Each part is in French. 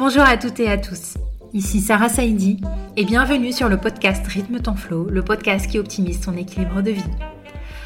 Bonjour à toutes et à tous. Ici Sarah Saidi et bienvenue sur le podcast Rythme ton flow, le podcast qui optimise ton équilibre de vie.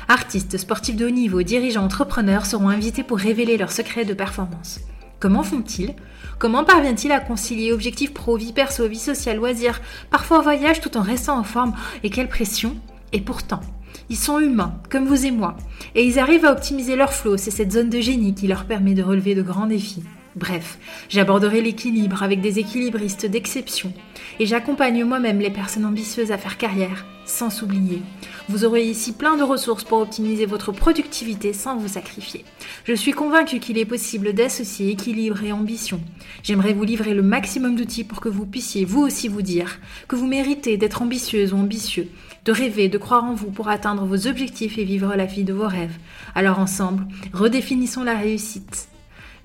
Artistes, sportifs de haut niveau, dirigeants, entrepreneurs seront invités pour révéler leurs secrets de performance. Comment font-ils? Comment parviennent-ils à concilier objectifs pro, vie perso, vie sociale, loisirs, parfois voyage tout en restant en forme? Et quelle pression Et pourtant, ils sont humains, comme vous et moi, et ils arrivent à optimiser leur flow, c'est cette zone de génie qui leur permet de relever de grands défis. Bref, j'aborderai l'équilibre avec des équilibristes d'exception et j'accompagne moi-même les personnes ambitieuses à faire carrière sans s'oublier. Vous aurez ici plein de ressources pour optimiser votre productivité sans vous sacrifier. Je suis convaincue qu'il est possible d'associer équilibre et ambition. J'aimerais vous livrer le maximum d'outils pour que vous puissiez vous aussi vous dire que vous méritez d'être ambitieuse ou ambitieux, de rêver, de croire en vous pour atteindre vos objectifs et vivre la vie de vos rêves. Alors ensemble, redéfinissons la réussite.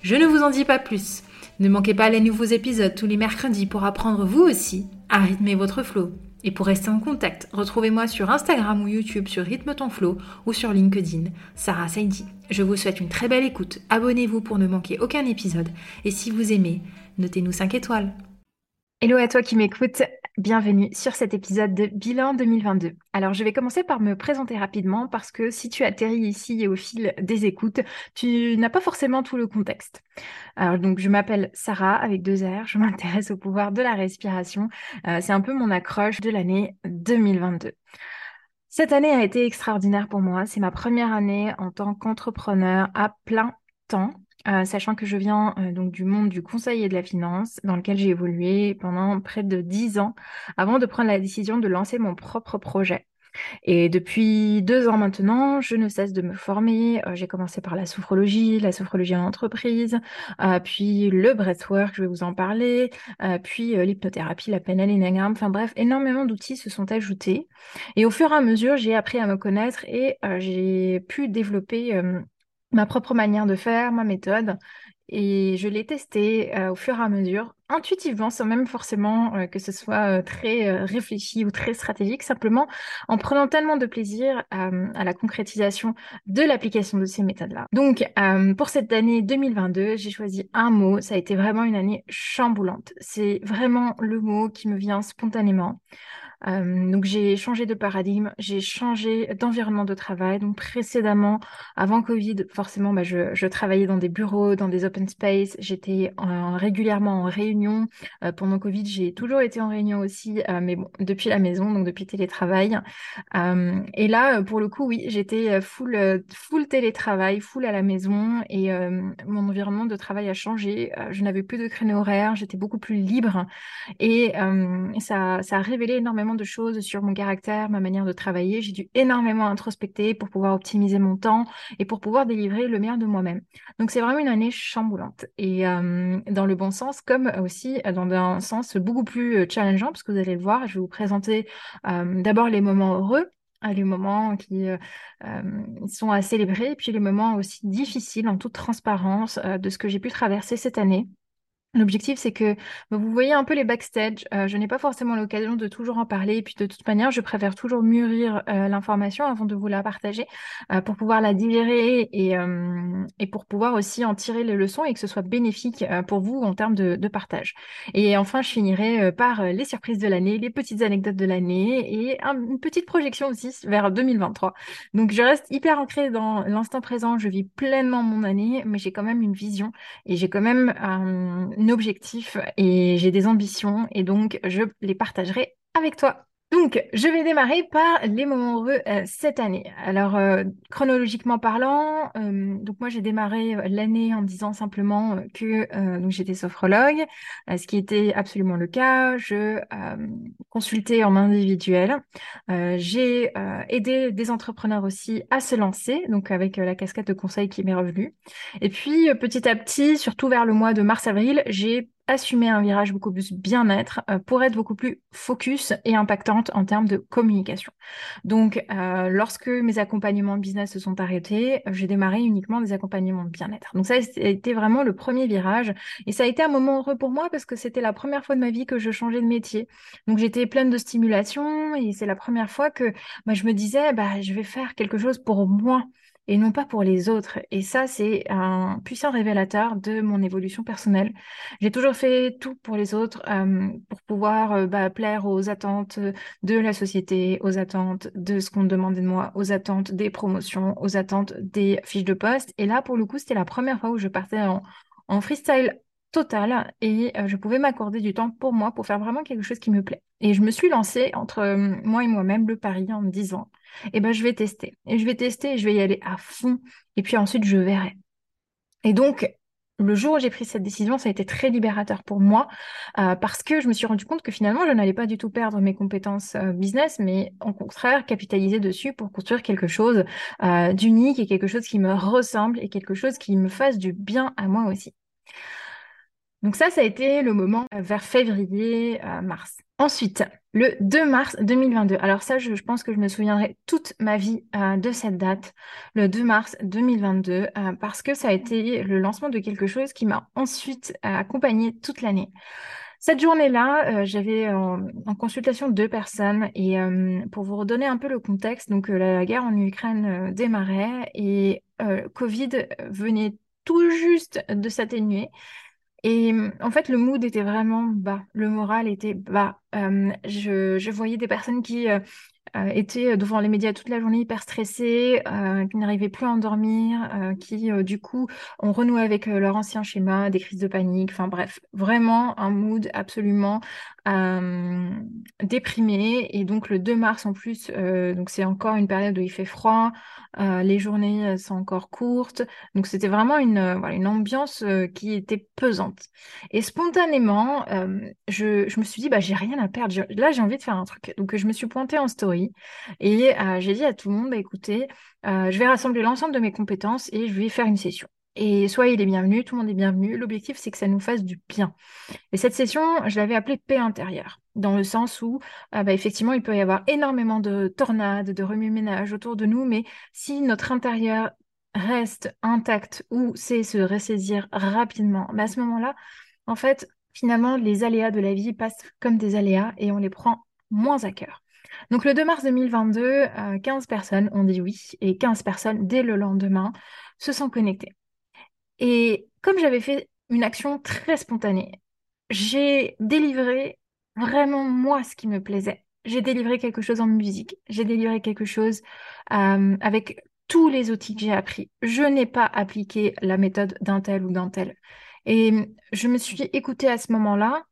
Je ne vous en dis pas plus. Ne manquez pas les nouveaux épisodes tous les mercredis pour apprendre vous aussi à rythmer votre flow. Et pour rester en contact, retrouvez-moi sur Instagram ou YouTube sur Rythme ton flow ou sur LinkedIn, Sarah Saidi. Je vous souhaite une très belle écoute. Abonnez-vous pour ne manquer aucun épisode. Et si vous aimez, notez-nous 5 étoiles. Hello à toi qui m'écoutes, bienvenue sur cet épisode de Bilan 2022. Alors je vais commencer par me présenter rapidement parce que si tu atterris ici et au fil des écoutes, tu n'as pas forcément tout le contexte. Alors donc je m'appelle Sarah avec deux R, je m'intéresse au pouvoir de la respiration. Euh, c'est un peu mon accroche de l'année 2022. Cette année a été extraordinaire pour moi. C'est ma première année en tant qu'entrepreneur à plein temps. Euh, sachant que je viens euh, donc du monde du conseil et de la finance, dans lequel j'ai évolué pendant près de dix ans, avant de prendre la décision de lancer mon propre projet. Et depuis deux ans maintenant, je ne cesse de me former. Euh, j'ai commencé par la sophrologie, la sophrologie en entreprise, puis le breathwork, je vais vous en parler, puis l'hypnothérapie, la PNL, l'énagramme. Enfin bref, énormément d'outils se sont ajoutés. Et au fur et à mesure, j'ai appris à me connaître et j'ai pu développer ma propre manière de faire, ma méthode. Et je l'ai testé euh, au fur et à mesure, intuitivement, sans même forcément euh, que ce soit euh, très réfléchi ou très stratégique, simplement en prenant tellement de plaisir à la concrétisation de l'application de ces méthodes-là. Donc, pour cette année 2022, j'ai choisi un mot. Ça a été vraiment une année chamboulante. C'est vraiment le mot qui me vient spontanément. Donc j'ai changé de paradigme, j'ai changé d'environnement de travail. Donc précédemment, avant Covid, forcément, bah, je, je, travaillais dans des bureaux, dans des open space. J'étais régulièrement en réunion. Pendant Covid, j'ai toujours été en réunion aussi, mais bon, depuis la maison, donc depuis télétravail. Et là, pour le coup, oui, j'étais full, full télétravail, full à la maison, et mon environnement de travail a changé. je n'avais plus de créneau horaire, j'étais beaucoup plus libre, et ça, ça a révélé énormément de choses sur mon caractère, ma manière de travailler. J'ai dû énormément introspecter pour pouvoir optimiser mon temps et pour pouvoir délivrer le meilleur de moi-même. Donc c'est vraiment une année chamboulante et euh, dans le bon sens comme aussi dans un sens beaucoup plus euh, challengeant parce que vous allez le voir, je vais vous présenter euh, d'abord les moments heureux les moments qui sont à célébrer, et puis les moments aussi difficiles en toute transparence de ce que j'ai pu traverser cette année. L'objectif, c'est que bah, vous voyez un peu les backstage. Euh, je n'ai pas forcément l'occasion de toujours en parler. Et puis, de toute manière, je préfère toujours mûrir euh, l'information avant de vous la partager euh, pour pouvoir la digérer et, et pour pouvoir aussi en tirer les leçons et que ce soit bénéfique pour vous en termes de, de, partage. Et enfin, je finirai par les surprises de l'année, les petites anecdotes de l'année et une petite projection aussi vers 2023. Donc, je reste hyper ancrée dans l'instant présent. Je vis pleinement mon année, mais j'ai quand même une vision et j'ai quand même objectif et j'ai des ambitions et donc je les partagerai avec toi. Donc, je vais démarrer par les moments heureux euh, cette année. Alors, euh, chronologiquement parlant, euh, donc moi j'ai démarré l'année en disant simplement que donc j'étais sophrologue, ce qui était absolument le cas. Je consultais en individuel. j'ai aidé des entrepreneurs aussi à se lancer, donc avec la casquette de conseil qui m'est revenue. Et puis petit à petit, surtout vers le mois de mars-avril, j'ai assumer un virage beaucoup plus bien-être euh, pour être beaucoup plus focus et impactante en termes de communication. Donc, euh, lorsque mes accompagnements business se sont arrêtés, j'ai démarré uniquement des accompagnements de bien-être. Donc ça a été vraiment le premier virage et ça a été un moment heureux pour moi parce que c'était la première fois de ma vie que je changeais de métier. Donc j'étais pleine de stimulation et c'est la première fois que bah, je me disais bah, je vais faire quelque chose pour moi et non pas pour les autres. Et ça, c'est un puissant révélateur de mon évolution personnelle. J'ai toujours fait tout pour les autres, euh, pour pouvoir euh, bah, plaire aux attentes de la société, aux attentes de ce qu'on demandait de moi, aux attentes des promotions, aux attentes des fiches de poste. Et là, pour le coup, c'était la première fois où je partais en, en freestyle total et euh, je pouvais m'accorder du temps pour moi pour faire vraiment quelque chose qui me plaît. Et je me suis lancée entre moi et moi-même le pari en me disant eh ben, je vais tester. Et je vais tester et je vais y aller à fond. Et puis ensuite, je verrai. Et donc, le jour où j'ai pris cette décision, ça a été très libérateur pour moi euh, parce que je me suis rendu compte que finalement, je n'allais pas du tout perdre mes compétences euh, business, mais au contraire, capitaliser dessus pour construire quelque chose euh, d'unique et quelque chose qui me ressemble et quelque chose qui me fasse du bien à moi aussi. Donc ça, ça a été le moment vers février, mars. Ensuite, le 2 mars 2022. Alors ça, je, pense que je me souviendrai toute ma vie euh, de cette date, le 2 mars 2022, euh, parce que ça a été le lancement de quelque chose qui m'a ensuite euh, accompagnée toute l'année. Cette journée-là, j'avais en, consultation deux personnes et pour vous redonner un peu le contexte, donc la guerre en Ukraine démarrait et Covid venait tout juste de s'atténuer. Et en fait, le mood était vraiment bas, le moral était bas. Je, je, voyais des personnes qui euh, euh, étaient devant les médias toute la journée hyper stressées, euh, qui n'arrivaient plus à endormir, euh, qui du coup ont renoué avec leur ancien schéma, des crises de panique, enfin bref, vraiment un mood absolument déprimé. Et donc le 2 mars en plus, donc c'est encore une période où il fait froid, les journées sont encore courtes, donc c'était vraiment une, ambiance qui était pesante. Et spontanément, je, je, me suis dit, bah, j'ai rien à perdre, là j'ai envie de faire un truc. Donc je me suis pointée en story et euh, j'ai dit à tout le monde, bah, écoutez, euh, je vais rassembler l'ensemble de mes compétences et je vais faire une session. Et soyez les bienvenus, tout le monde est bienvenu. L'objectif, c'est que ça nous fasse du bien. Et cette session, je l'avais appelée paix intérieure, dans le sens où, euh, bah, effectivement, il peut y avoir énormément de tornades, de remue-ménage autour de nous, mais si notre intérieur reste intact ou sait se ressaisir rapidement, bah, à ce moment-là, en fait, finalement, les aléas de la vie passent comme des aléas et on les prend moins à cœur. Donc le 2 mars 2022, 15 euh, personnes ont dit oui et 15 personnes, dès le lendemain, se sont connectées. Et comme j'avais fait une action très spontanée, j'ai délivré vraiment moi ce qui me plaisait. J'ai délivré quelque chose en musique, j'ai délivré quelque chose euh, avec tous les outils que j'ai appris. Je n'ai pas appliqué la méthode d'un tel ou d'un tel. Et je me suis écoutée à ce moment-là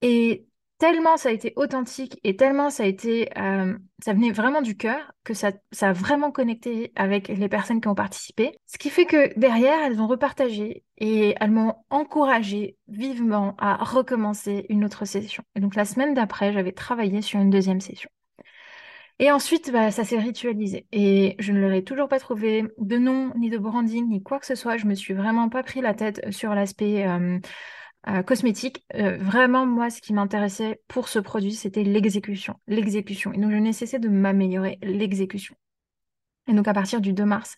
et tellement ça a été authentique et tellement ça a été, euh, ça venait vraiment du cœur que ça, ça a vraiment connecté avec les personnes qui ont participé. Ce qui fait que derrière, elles ont repartagé et elles m'ont encouragé vivement à recommencer une autre session. Et donc la semaine d'après, j'avais travaillé sur une deuxième session. Et ensuite, bah, ça s'est ritualisé. Et je ne leur ai toujours pas trouvé de nom, ni de branding, ni quoi que ce soit. Je me suis vraiment pas pris la tête sur l'aspect euh, euh, cosmétique, euh, vraiment, moi, ce qui m'intéressait pour ce produit, c'était l'exécution. L'exécution. Et donc, je n'ai cessé de m'améliorer l'exécution. Et donc, à partir du 2 mars,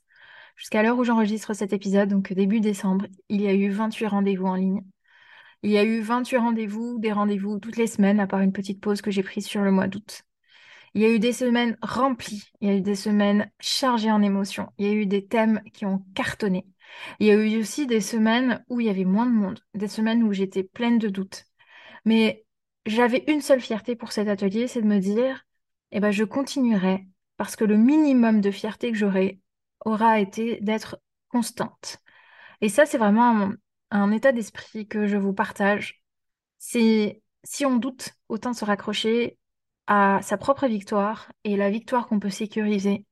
jusqu'à l'heure où j'enregistre cet épisode, donc début décembre, il y a eu 28 rendez-vous en ligne. Il y a eu 28 rendez-vous, des rendez-vous toutes les semaines, à part une petite pause que j'ai prise sur le mois d'août. Il y a eu des semaines remplies, il y a eu des semaines chargées en émotions, il y a eu des thèmes qui ont cartonné. Il y a eu aussi des semaines où il y avait moins de monde, des semaines où j'étais pleine de doutes. Mais j'avais une seule fierté pour cet atelier, c'est de me dire, eh ben, je continuerai parce que le minimum de fierté que j'aurai aura été d'être constante. Et ça, c'est vraiment un, état d'esprit que je vous partage. C'est si on doute, autant se raccrocher à sa propre victoire et la victoire qu'on peut sécuriser,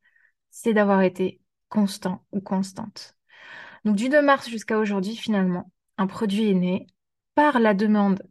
c'est d'avoir été constant ou constante. Donc du 2 mars jusqu'à aujourd'hui, finalement, un produit est né par la demande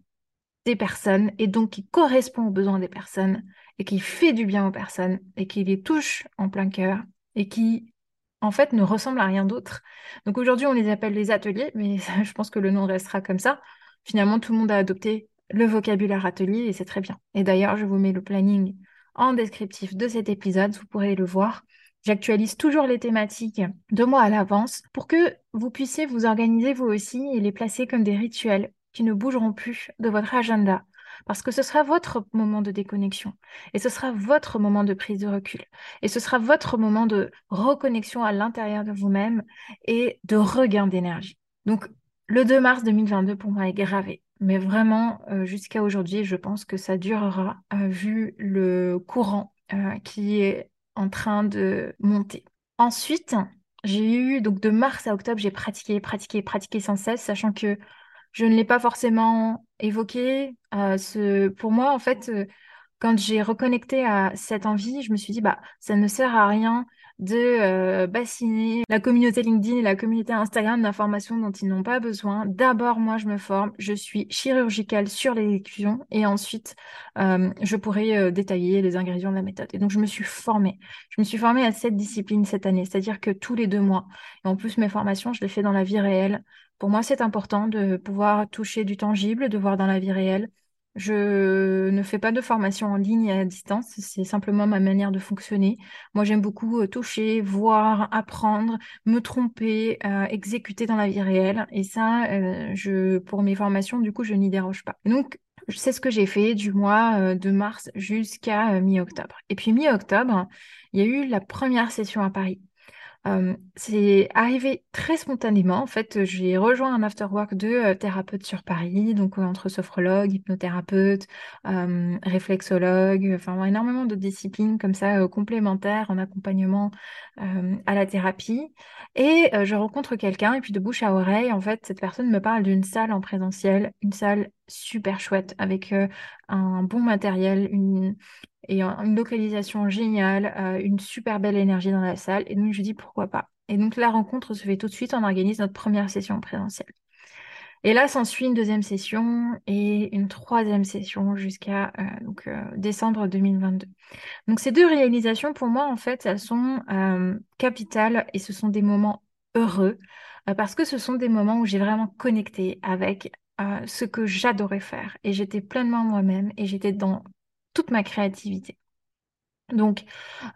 des personnes et donc qui correspond aux besoins des personnes et qui fait du bien aux personnes et qui les touche en plein cœur et qui en fait ne ressemble à rien d'autre. Donc aujourd'hui on les appelle les ateliers, mais je pense que le nom restera comme ça. Finalement tout le monde a adopté le vocabulaire atelier et c'est très bien. Et d'ailleurs je vous mets le planning en descriptif de cet épisode, vous pourrez le voir. J'actualise toujours les thématiques deux mois à l'avance pour que vous puissiez vous organiser vous aussi et les placer comme des rituels qui ne bougeront plus de votre agenda parce que ce sera votre moment de déconnexion et ce sera votre moment de prise de recul et ce sera votre moment de reconnexion à l'intérieur de vous-même et de regain d'énergie. Donc, le 2 mars 2022 pour moi est gravé. Mais vraiment, euh, jusqu'à aujourd'hui, je pense que ça durera euh, vu le courant euh, qui est en train de monter. Ensuite, j'ai eu, donc de mars à octobre, j'ai pratiqué, pratiqué, pratiqué sans cesse, sachant que je ne l'ai pas forcément évoqué. ce, pour moi, en fait, quand j'ai reconnecté à cette envie, je me suis dit, bah, ça ne sert à rien de euh, bassiner la communauté LinkedIn et la communauté Instagram d'informations dont ils n'ont pas besoin. D'abord, moi, je me forme, je suis chirurgicale sur l'exécution et ensuite, euh, je pourrai euh, détailler les ingrédients de la méthode. Et donc, je me suis formée. Je me suis formée à cette discipline cette année, c'est-à-dire que tous les deux mois, et en plus, mes formations, je les fais dans la vie réelle. Pour moi, c'est important de pouvoir toucher du tangible, de voir dans la vie réelle. Je ne fais pas de formation en ligne et à distance, c'est simplement ma manière de fonctionner. Moi, j'aime beaucoup euh, toucher, voir, apprendre, me tromper, euh, exécuter dans la vie réelle. Et ça, euh, je, pour mes formations, du coup, je n'y déroge pas. Donc, c'est ce que j'ai fait du mois de mars jusqu'à mi-octobre. Et puis mi-octobre, il y a eu la première session à Paris. Euh, c'est arrivé très spontanément. En fait, j'ai rejoint un afterwork de euh, thérapeutes sur Paris, donc euh, entre sophrologue, hypnothérapeute, réflexologue, enfin énormément de disciplines comme ça complémentaires en accompagnement à la thérapie. Et je rencontre quelqu'un et puis de bouche à oreille, en fait, cette personne me parle d'une salle en présentiel, une salle super chouette avec un bon matériel, une, et une localisation géniale, euh, une super belle énergie dans la salle. Et donc, je dis pourquoi pas? Et donc, la rencontre se fait tout de suite. On organise notre première session présentielle. Et là, s'ensuit une deuxième session et une troisième session jusqu'à euh, donc euh, décembre 2022. Donc, ces deux réalisations, pour moi, en fait, elles sont capitales et ce sont des moments heureux parce que ce sont des moments où j'ai vraiment connecté avec ce que j'adorais faire et j'étais pleinement moi-même et j'étais dans toute ma créativité. Donc,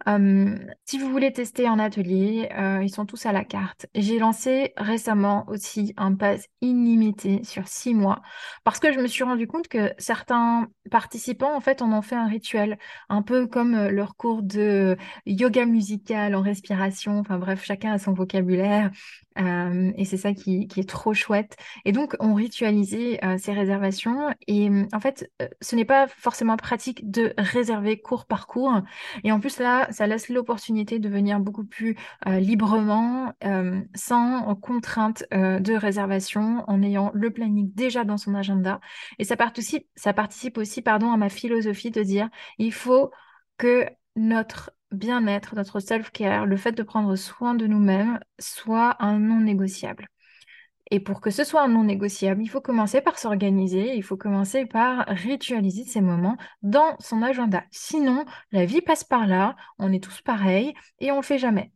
euh, si vous voulez tester un atelier, euh, ils sont tous à la carte. J'ai lancé récemment aussi un pass illimité sur six mois parce que je me suis rendu compte que certains participants, en fait, en ont fait un rituel, un peu comme euh, leur cours de yoga musical en respiration. Enfin bref, chacun a son vocabulaire. Et c'est ça qui, est trop chouette. Et donc, on ritualisait ces réservations. Et en fait, ce n'est pas forcément pratique de réserver cours par cours. Et en plus, là, ça laisse l'opportunité de venir beaucoup plus euh, librement, euh, sans contrainte euh, de réservation, en ayant le planning déjà dans son agenda. Et ça, participe, ça participe aussi pardon, à ma philosophie de dire, il faut que notre bien-être, notre self-care, le fait de prendre soin de nous-mêmes soit un non négociable. Et pour que ce soit un non négociable, il faut commencer par s'organiser, il faut commencer par ritualiser ces moments dans son agenda. Sinon, la vie passe par là, on est tous pareils et on le fait jamais.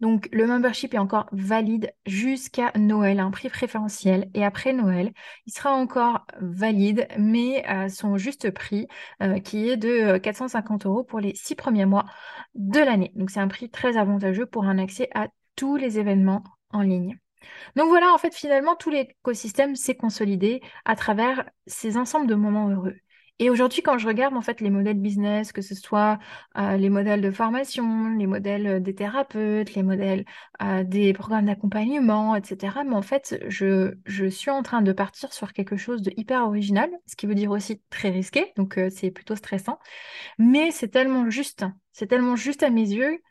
Donc le membership est encore valide jusqu'à Noël, un prix préférentiel. Et après Noël, il sera encore valide, mais à son juste prix, euh, qui est de 450 euros pour les six premiers mois de l'année. Donc c'est un prix très avantageux pour un accès à tous les événements en ligne. Donc voilà, en fait, finalement, tout l'écosystème s'est consolidé à travers ces ensembles de moments heureux. Et aujourd'hui, quand je regarde en fait les modèles business, que ce soit euh, les modèles de formation, les modèles des thérapeutes, les modèles euh, des programmes d'accompagnement, etc., mais en fait, je, suis en train de partir sur quelque chose de hyper original, ce qui veut dire aussi très risqué, donc c'est plutôt stressant, mais c'est tellement juste, c'est tellement juste à mes yeux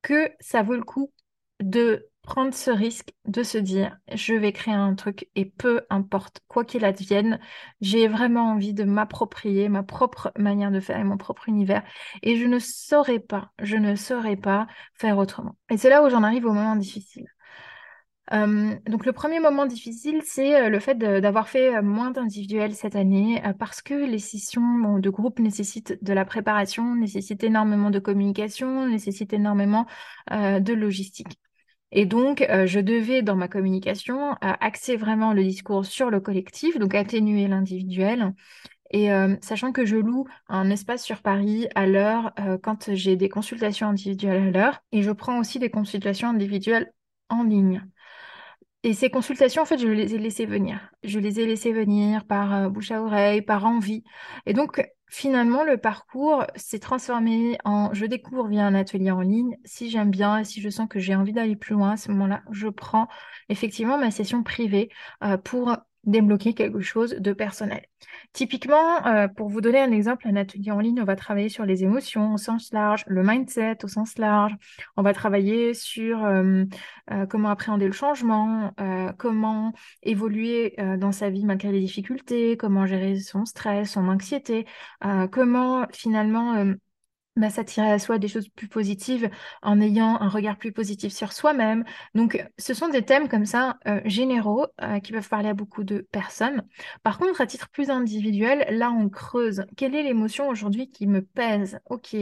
que ça vaut le coup de prendre ce risque de se dire je vais créer un truc et peu importe quoi qu'il advienne, j'ai vraiment envie de m'approprier ma propre manière de faire et mon propre univers et je ne saurais pas, je ne saurais pas faire autrement. Et c'est là où j'en arrive au moment difficile. Donc le premier moment difficile, c'est le fait d'avoir fait moins d'individuels cette année parce que les sessions de groupe nécessitent de la préparation, nécessitent énormément de communication, nécessitent énormément de logistique. Et donc, euh, je devais, dans ma communication, euh, axer vraiment le discours sur le collectif, donc atténuer l'individuel. Et euh, sachant que je loue un espace sur Paris à l'heure quand j'ai des consultations individuelles à l'heure, et je prends aussi des consultations individuelles en ligne. Et ces consultations, en fait, je les ai laissées venir. Je les ai laissées venir par bouche à oreille, par envie. Et donc, finalement, le parcours s'est transformé en je découvre via un atelier en ligne. Si j'aime bien et si je sens que j'ai envie d'aller plus loin, à ce moment-là, je prends effectivement ma session privée euh, pour débloquer quelque chose de personnel. Typiquement, euh, pour vous donner un exemple, un atelier en ligne, on va travailler sur les émotions au sens large, le mindset au sens large. On va travailler sur euh, euh, comment appréhender le changement, comment évoluer dans sa vie malgré les difficultés, comment gérer son stress, son anxiété, comment finalement s'attirer à soi des choses plus positives en ayant un regard plus positif sur soi-même. Donc, ce sont des thèmes comme ça euh, généraux euh, qui peuvent parler à beaucoup de personnes. Par contre, à titre plus individuel, là, on creuse. Quelle est l'émotion aujourd'hui qui me pèse? Ok.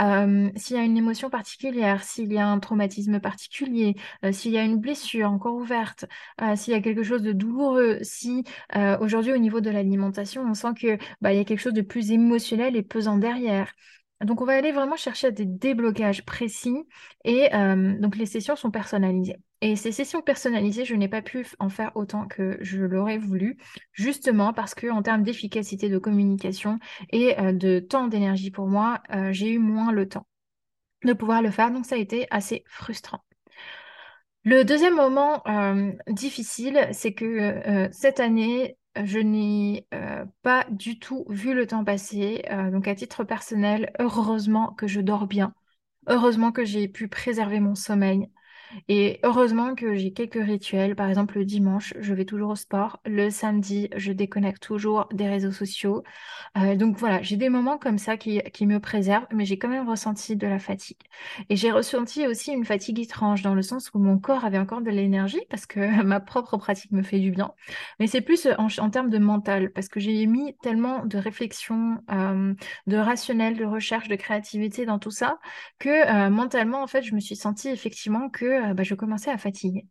Euh, s'il y a une émotion particulière, s'il y a un traumatisme particulier, s'il y a une blessure encore ouverte, s'il y a quelque chose de douloureux, si aujourd'hui au niveau de l'alimentation, on sent que bah, il y a quelque chose de plus émotionnel et pesant derrière. Donc, on va aller vraiment chercher des déblocages précis et euh, donc les sessions sont personnalisées. Et ces sessions personnalisées, je n'ai pas pu en faire autant que je l'aurais voulu, justement parce que en termes d'efficacité de communication et euh, de temps d'énergie pour moi, euh, j'ai eu moins le temps de pouvoir le faire. Donc, ça a été assez frustrant. Le deuxième moment difficile, c'est que cette année, je n'ai euh, pas du tout vu le temps passer. Euh, donc à titre personnel, heureusement que je dors bien. Heureusement que j'ai pu préserver mon sommeil. Et heureusement que j'ai quelques rituels. Par exemple, le dimanche, je vais toujours au sport. Le samedi, je déconnecte toujours des réseaux sociaux. Euh, donc voilà, j'ai des moments comme ça qui, qui me préservent, mais j'ai quand même ressenti de la fatigue. Et j'ai ressenti aussi une fatigue étrange dans le sens où mon corps avait encore de l'énergie parce que ma propre pratique me fait du bien. Mais c'est plus en, en, termes de mental parce que j'ai mis tellement de réflexion, euh, de rationnel, de recherche, de créativité dans tout ça que euh, mentalement, en fait, je me suis sentie effectivement que euh, bah, je commençais à fatiguer.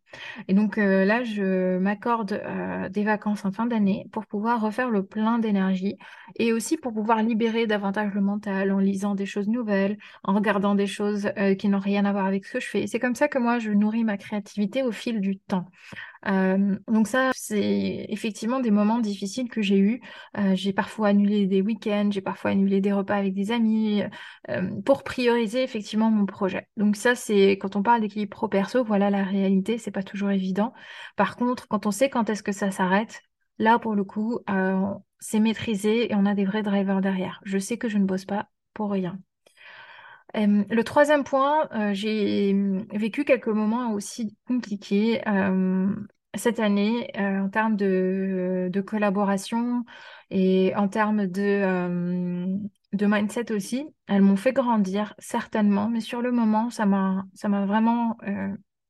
Et donc euh, là, je m'accorde euh, des vacances en fin d'année pour pouvoir refaire le plein d'énergie et aussi pour pouvoir libérer davantage le mental en lisant des choses nouvelles, en regardant des choses qui n'ont rien à voir avec ce que je fais. C'est comme ça que moi, je nourris ma créativité au fil du temps. Donc ça, c'est effectivement des moments difficiles que j'ai eus. J'ai parfois annulé des week-ends, j'ai parfois annulé des repas avec des amis pour prioriser effectivement mon projet. Donc ça, c'est quand on parle d'équilibre pro-perso, voilà la réalité, c'est pas toujours évident. Par contre, quand on sait quand est-ce que ça s'arrête, là pour le coup, c'est maîtrisé et on a des vrais drivers derrière. Je sais que je ne bosse pas pour rien. Euh, le troisième point, euh, j'ai vécu quelques moments aussi compliqués euh, cette année en termes de, collaboration et en termes de, de mindset aussi. Elles m'ont fait grandir, certainement, mais sur le moment, ça m'a, vraiment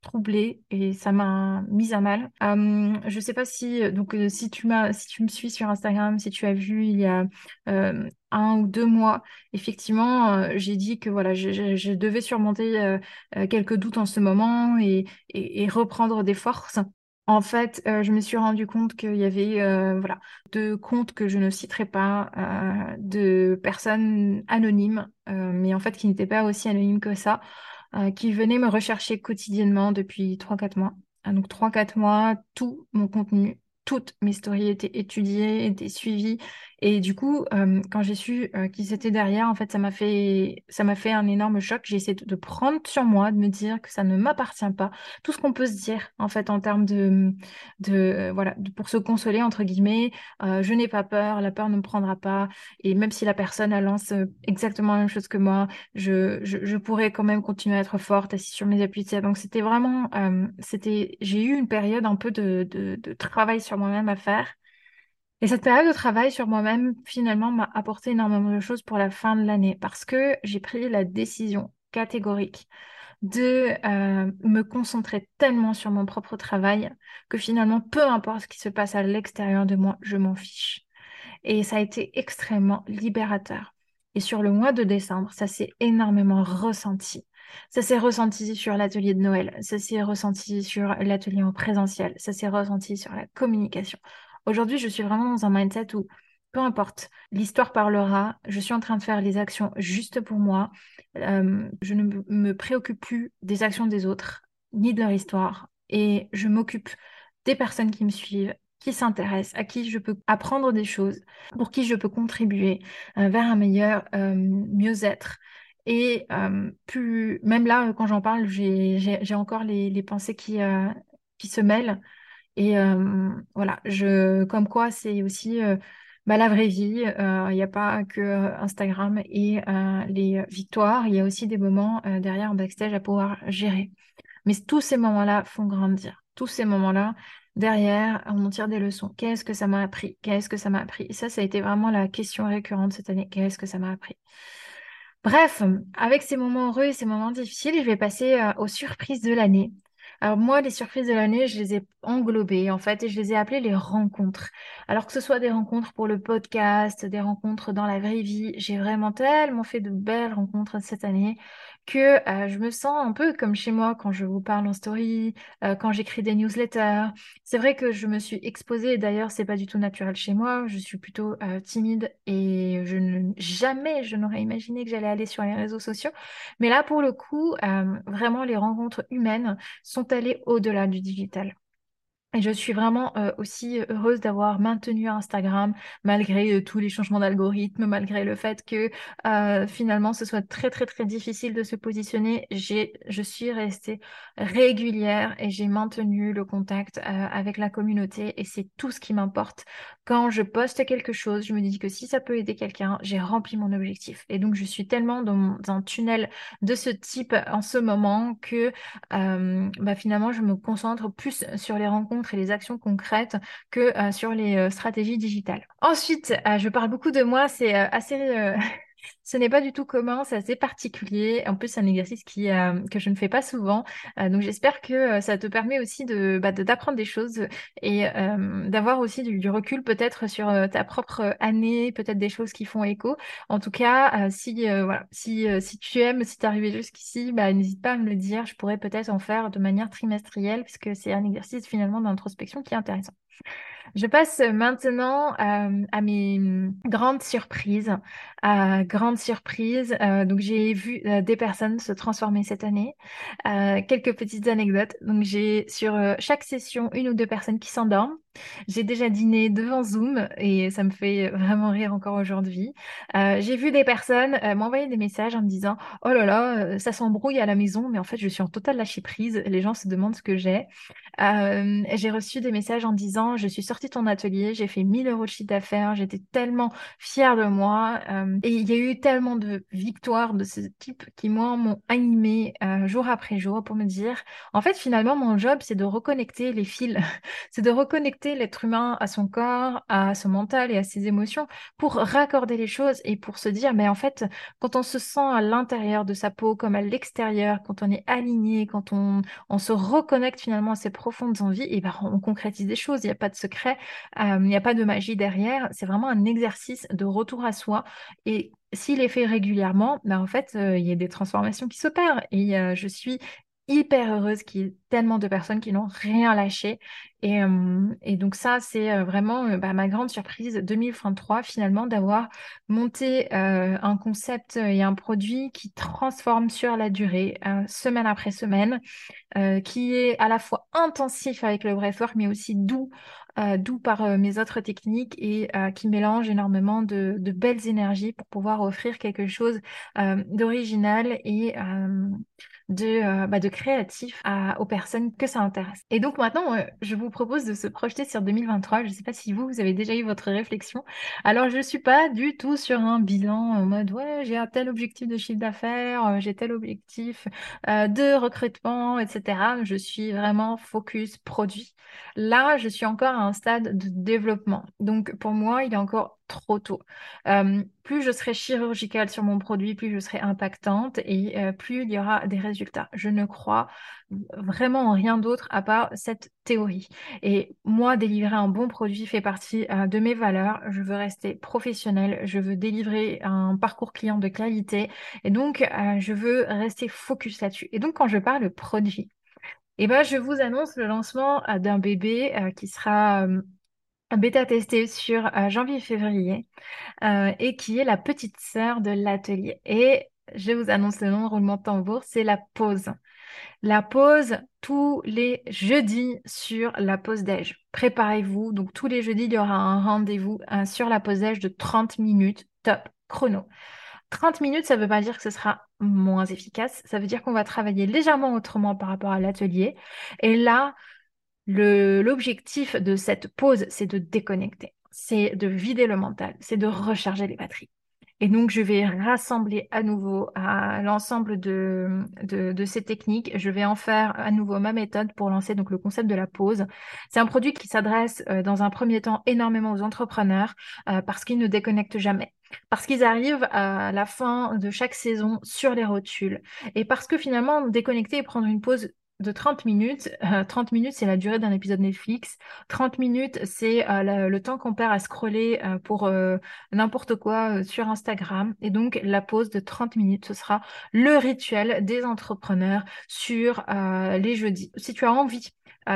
troublée et ça m'a mise à mal. Euh, je sais pas si donc euh, si tu m'as si tu me suis sur Instagram, si tu as vu il y a euh, un ou deux mois, effectivement, euh, j'ai dit que voilà, je, devais surmonter quelques doutes en ce moment et reprendre des forces. En fait, je me suis rendu compte qu'il y avait voilà deux comptes que je ne citerai pas, de personnes anonymes, mais en fait qui n'étaient pas aussi anonymes que ça, euh, qui venait me rechercher quotidiennement depuis 3-4 mois. Ah, donc 3-4 mois, tout mon contenu, toutes mes stories étaient étudiées, étaient suivies et du coup, euh, quand j'ai su euh, qu'ils étaient derrière, en fait, ça m'a fait, ça m'a fait un énorme choc. J'ai essayé de, prendre sur moi, de me dire que ça ne m'appartient pas. Tout ce qu'on peut se dire, en fait, en termes de, de voilà, pour se consoler entre guillemets. Euh, je n'ai pas peur, la peur ne me prendra pas. Et même si la personne elle lance exactement la même chose que moi, je, je, je pourrais quand même continuer à être forte, assise sur mes appuis. Donc c'était vraiment, c'était, j'ai eu une période un peu de, de, de travail sur moi-même à faire. Et cette période de travail sur moi-même, finalement, m'a apporté énormément de choses pour la fin de l'année parce que j'ai pris la décision catégorique de euh, me concentrer tellement sur mon propre travail que finalement, peu importe ce qui se passe à l'extérieur de moi, je m'en fiche. Et ça a été extrêmement libérateur. Et sur le mois de décembre, ça s'est énormément ressenti. Ça s'est ressenti sur l'atelier de Noël, ça s'est ressenti sur l'atelier en présentiel, ça s'est ressenti sur la communication, Aujourd'hui, je suis vraiment dans un mindset où peu importe, l'histoire parlera, je suis en train de faire les actions juste pour moi, euh, je ne me préoccupe plus des actions des autres, ni de leur histoire. et je m'occupe des personnes qui me suivent, qui s'intéressent, à qui je peux apprendre des choses, pour qui je peux contribuer euh, vers un meilleur euh, mieux-être. Et plus, même là, quand j'en parle, j'ai encore les, pensées qui se mêlent. Et voilà, je, comme quoi c'est aussi bah, la vraie vie. Il n'y a pas que Instagram et les victoires, il y a aussi des moments derrière en backstage à pouvoir gérer. Mais tous ces moments-là font grandir. Tous ces moments-là, derrière, on en tire des leçons. Qu'est-ce que ça m'a appris? Qu'est-ce que ça m'a appris? Et ça, ça a été vraiment la question récurrente cette année. Qu'est-ce que ça m'a appris? Bref, avec ces moments heureux et ces moments difficiles, je vais passer euh, aux surprises de l'année. Alors moi, les surprises de l'année, je les ai englobées en fait et je les ai appelées les rencontres. Alors que ce soit des rencontres pour le podcast, des rencontres dans la vraie vie, j'ai vraiment tellement fait de belles rencontres cette année que euh, je me sens un peu comme chez moi quand je vous parle en story, euh, quand j'écris des newsletters. C'est vrai que je me suis exposée, d'ailleurs, c'est pas du tout naturel chez moi. Je suis plutôt euh, timide et je ne, jamais je n'aurais imaginé que j'allais aller sur les réseaux sociaux. Mais là, pour le coup, vraiment, les rencontres humaines sont allées au-delà du digital. Et je suis vraiment euh, aussi heureuse d'avoir maintenu Instagram malgré tous les changements d'algorithme, malgré le fait que finalement ce soit très très très difficile de se positionner. J'ai, je suis restée régulière et j'ai maintenu le contact avec la communauté et c'est tout ce qui m'importe. Quand je poste quelque chose, je me dis que si ça peut aider quelqu'un, j'ai rempli mon objectif. Et donc je suis tellement dans un tunnel de ce type en ce moment que bah, finalement je me concentre plus sur les rencontres et les actions concrètes que euh, sur les euh, stratégies digitales. Ensuite, euh, je parle beaucoup de moi, c'est assez ce n'est pas du tout commun, c'est assez particulier. En plus, c'est un exercice qui, que je ne fais pas souvent. donc, j'espère que ça te permet aussi de, bah, d'apprendre des choses et d'avoir aussi du, recul peut-être sur ta propre année, peut-être des choses qui font écho. En tout cas, si tu aimes, si tu es arrivé jusqu'ici, bah, n'hésite pas à me le dire. Je pourrais peut-être en faire de manière trimestrielle puisque c'est un exercice finalement d'introspection qui est intéressant. Je passe maintenant euh, à mes grandes surprises. Euh, grandes surprises. Euh, donc, j'ai vu des personnes se transformer cette année. quelques petites anecdotes. Donc, j'ai sur chaque session une ou deux personnes qui s'endorment. J'ai déjà dîné devant Zoom et ça me fait vraiment rire encore aujourd'hui. j'ai vu des personnes m'envoyer des messages en me disant Oh là là, ça s'embrouille à la maison, mais en fait, je suis en totale lâcher prise. Les gens se demandent ce que j'ai. j'ai reçu des messages en disant Je suis sortie ton atelier, j'ai fait 1000 euros de chiffre d'affaires, j'étais tellement fière de moi. et il y a eu tellement de victoires de ce type qui, moi, m'ont animée jour après jour pour me dire En fait, finalement, mon job, c'est de reconnecter les fils, c'est de reconnecter l'être humain à son corps, à son mental et à ses émotions pour raccorder les choses et pour se dire, mais en fait, quand on se sent à l'intérieur de sa peau comme à l'extérieur, quand on est aligné, quand on, on se reconnecte finalement à ses profondes envies, et ben on concrétise des choses. Il n'y a pas de secret, il n'y a pas de magie derrière. C'est vraiment un exercice de retour à soi et s'il est fait régulièrement, ben en fait, il y a des transformations qui s'opèrent. Et je suis hyper heureuse qu'il tellement de personnes qui n'ont rien lâché. Et, euh, et donc ça, c'est euh, vraiment euh, bah, ma grande surprise 2023 finalement d'avoir monté un concept et un produit qui transforme sur la durée, semaine après semaine, qui est à la fois intensif avec le breathwork, mais aussi doux, doux par mes autres techniques et qui mélange énormément de, belles énergies pour pouvoir offrir quelque chose d'original et bah, de créatif aux personnes que ça intéresse. Et donc maintenant, je vous propose de se projeter sur 2023. Je ne sais pas si vous, vous avez déjà eu votre réflexion. Alors, je suis pas du tout sur un bilan en mode, ouais, j'ai un tel objectif de chiffre d'affaires, euh, j'ai tel objectif euh, de recrutement, etc. Je suis vraiment focus produit. Là, je suis encore à un stade de développement. Donc, pour moi, il est encore trop tôt. Euh, plus je serai chirurgicale sur mon produit, plus je serai impactante et euh, plus il y aura des résultats. Je ne crois vraiment en rien d'autre à part cette théorie. Et moi, délivrer un bon produit fait partie euh, de mes valeurs. Je veux rester professionnelle, je veux délivrer un parcours client de qualité et donc je veux rester focus là-dessus. Et donc, quand je parle produit, eh ben, je vous annonce le lancement d'un bébé qui sera bêta testé sur euh, janvier-février euh, et qui est la petite sœur de l'atelier. Et je vous annonce le nom, roulement de tambour, c'est la pause. La pause tous les jeudis sur la pause déj. Préparez-vous. Donc tous les jeudis, il y aura un rendez-vous euh, sur la pause déj de 30 minutes top chrono. 30 minutes, ça ne veut pas dire que ce sera moins efficace. Ça veut dire qu'on va travailler légèrement autrement par rapport à l'atelier. Et là, l'objectif de cette pause, c'est de déconnecter, c'est de vider le mental, c'est de recharger les batteries. Et donc, je vais rassembler à nouveau l'ensemble de, de, ces techniques. Je vais en faire à nouveau ma méthode pour lancer donc le concept de la pause. C'est un produit qui s'adresse euh, dans un premier temps énormément aux entrepreneurs euh, parce qu'ils ne déconnectent jamais. Parce qu'ils arrivent à la fin de chaque saison sur les rotules. Et parce que finalement, déconnecter et prendre une pause de 30 minutes. 30 euh, minutes, c'est la durée d'un épisode Netflix. 30 minutes, c'est euh, le temps qu'on perd à scroller euh, pour n'importe quoi sur Instagram. Et donc, la pause de 30 minutes, ce sera le rituel des entrepreneurs sur les jeudis. Si tu as envie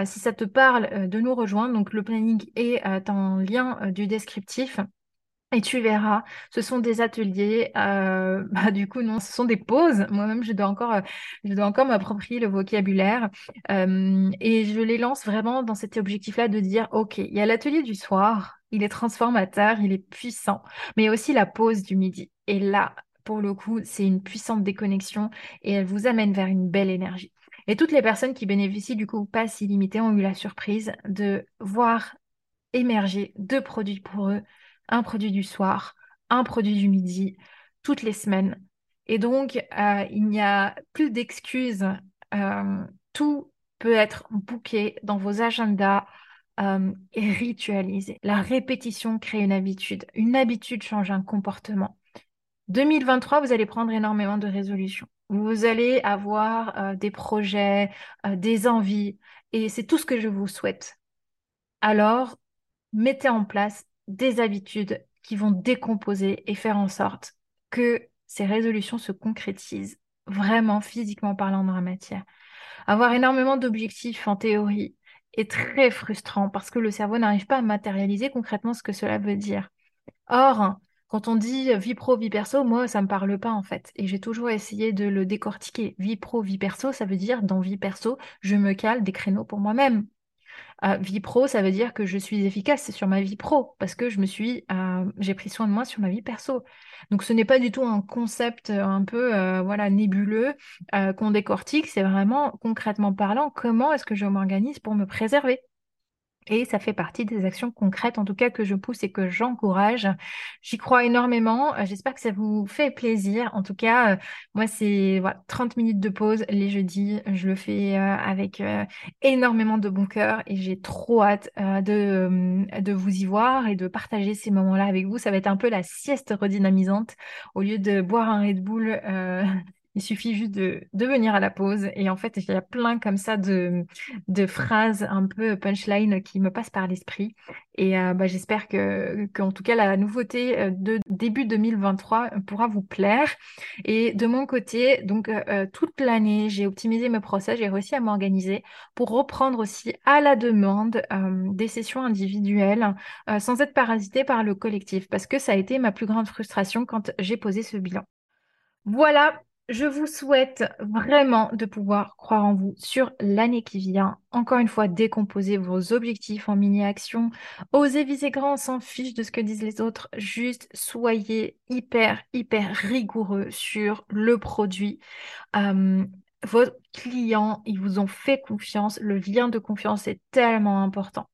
si ça te parle de nous rejoindre, donc le planning est en lien du descriptif. Et tu verras, ce sont des ateliers, euh, bah, du coup, non, ce sont des pauses. Moi-même, je dois encore, euh, je dois encore m'approprier le vocabulaire. Et je les lance vraiment dans cet objectif-là de dire, OK, il y a l'atelier du soir, il est transformateur, il est puissant, mais aussi la pause du midi. Et là, pour le coup, c'est une puissante déconnexion et elle vous amène vers une belle énergie. Et toutes les personnes qui bénéficient du coup pass illimité ont eu la surprise de voir émerger deux produits pour eux un produit du soir, un produit du midi, toutes les semaines. Et donc, euh, il n'y a plus d'excuses. Euh, tout peut être booké dans vos agendas euh, et ritualisé. La répétition crée une habitude. Une habitude change un comportement. 2023, vous allez prendre énormément de résolutions. Vous allez avoir des projets, des envies, et c'est tout ce que je vous souhaite. Alors, mettez en place des habitudes qui vont décomposer et faire en sorte que ces résolutions se concrétisent vraiment physiquement parlant dans la matière. Avoir énormément d'objectifs en théorie est très frustrant parce que le cerveau n'arrive pas à matérialiser concrètement ce que cela veut dire. Or, quand on dit vie pro, vie perso, moi, ça ne me parle pas en fait. Et j'ai toujours essayé de le décortiquer. Vie pro, vie perso, ça veut dire dans vie perso, je me cale des créneaux pour moi-même vie pro, ça veut dire que je suis efficace sur ma vie pro parce que je me suis, euh, j'ai pris soin de moi sur ma vie perso. Donc ce n'est pas du tout un concept euh, un peu euh, voilà nébuleux qu'on décortique. C'est vraiment concrètement parlant comment est-ce que je m'organise pour me préserver? Et ça fait partie des actions concrètes, en tout cas, que je pousse et que j'encourage. J'y crois énormément. Euh, j'espère que ça vous fait plaisir. En tout cas, euh, moi, c'est voilà, 30 minutes de pause les jeudis. Je le fais euh, avec énormément de bon cœur et j'ai trop hâte de, de vous y voir et de partager ces moments-là avec vous. Ça va être un peu la sieste redynamisante. Au lieu de boire un Red Bull il suffit juste de, de, venir à la pause. Et en fait, il y a plein comme ça de, de phrases un peu punchline qui me passent par l'esprit. Et euh, bah, j'espère que, qu'en tout cas, la nouveauté euh, de début 2023 pourra vous plaire. Et de mon côté, donc euh, toute l'année, j'ai optimisé mes process, j'ai réussi à m'organiser pour reprendre aussi à la demande des sessions individuelles sans être parasité par le collectif parce que ça a été ma plus grande frustration quand j'ai posé ce bilan. Voilà, je vous souhaite vraiment de pouvoir croire en vous sur l'année qui vient. Encore une fois, décomposer vos objectifs en mini-actions. Osez viser grand, on s'en fiche de ce que disent les autres. Juste soyez hyper, hyper rigoureux sur le produit. Euh, vos clients, ils vous ont fait confiance. Le lien de confiance est tellement important.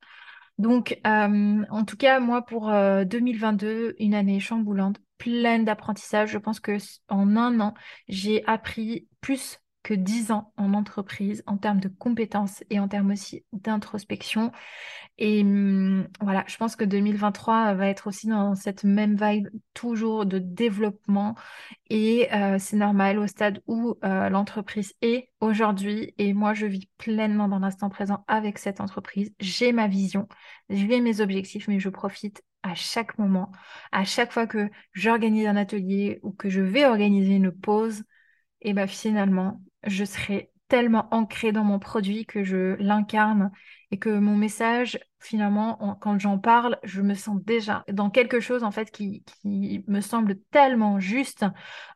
Donc, euh, en tout cas, moi, pour 2022, euh, une année chamboulante, pleine d'apprentissage. Je pense que en un an, j'ai appris plus que dix ans en entreprise en termes de compétences et en termes aussi d'introspection. Et hum, voilà, je pense que 2023 va être aussi dans cette même vibe, toujours de développement. Et euh, c'est normal au stade où euh, l'entreprise est aujourd'hui. Et moi, je vis pleinement dans l'instant présent avec cette entreprise. J'ai ma vision, j'ai mes objectifs, mais je profite à chaque moment, à chaque fois que j'organise un atelier ou que je vais organiser une pause. Et bien finalement, je serai tellement ancrée dans mon produit que je l'incarne et que mon message, finalement, quand j'en parle, je me sens déjà dans quelque chose en fait qui, me semble tellement juste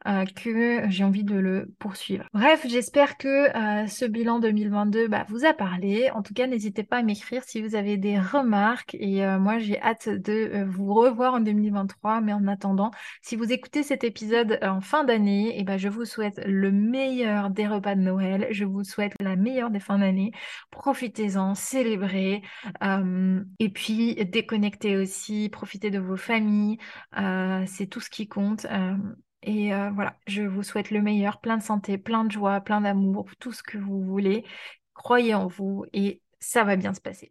euh, que j'ai envie de le poursuivre. Bref, j'espère que euh, ce bilan 2022 bah, vous a parlé. En tout cas, n'hésitez pas à m'écrire si vous avez des remarques et euh, moi j'ai hâte de vous revoir en 2023. Mais en attendant, si vous écoutez cet épisode en fin d'année, et eh ben, je vous souhaite le meilleur des repas de Noël. Je vous souhaite la meilleure des fins d'année. Profitez-en, célébrez. Euh, et puis, déconnectez aussi, profitez de vos familles. Euh, c'est tout ce qui compte. Euh, et voilà, je vous souhaite le meilleur, plein de santé, plein de joie, plein d'amour, tout ce que vous voulez. Croyez en vous et ça va bien se passer.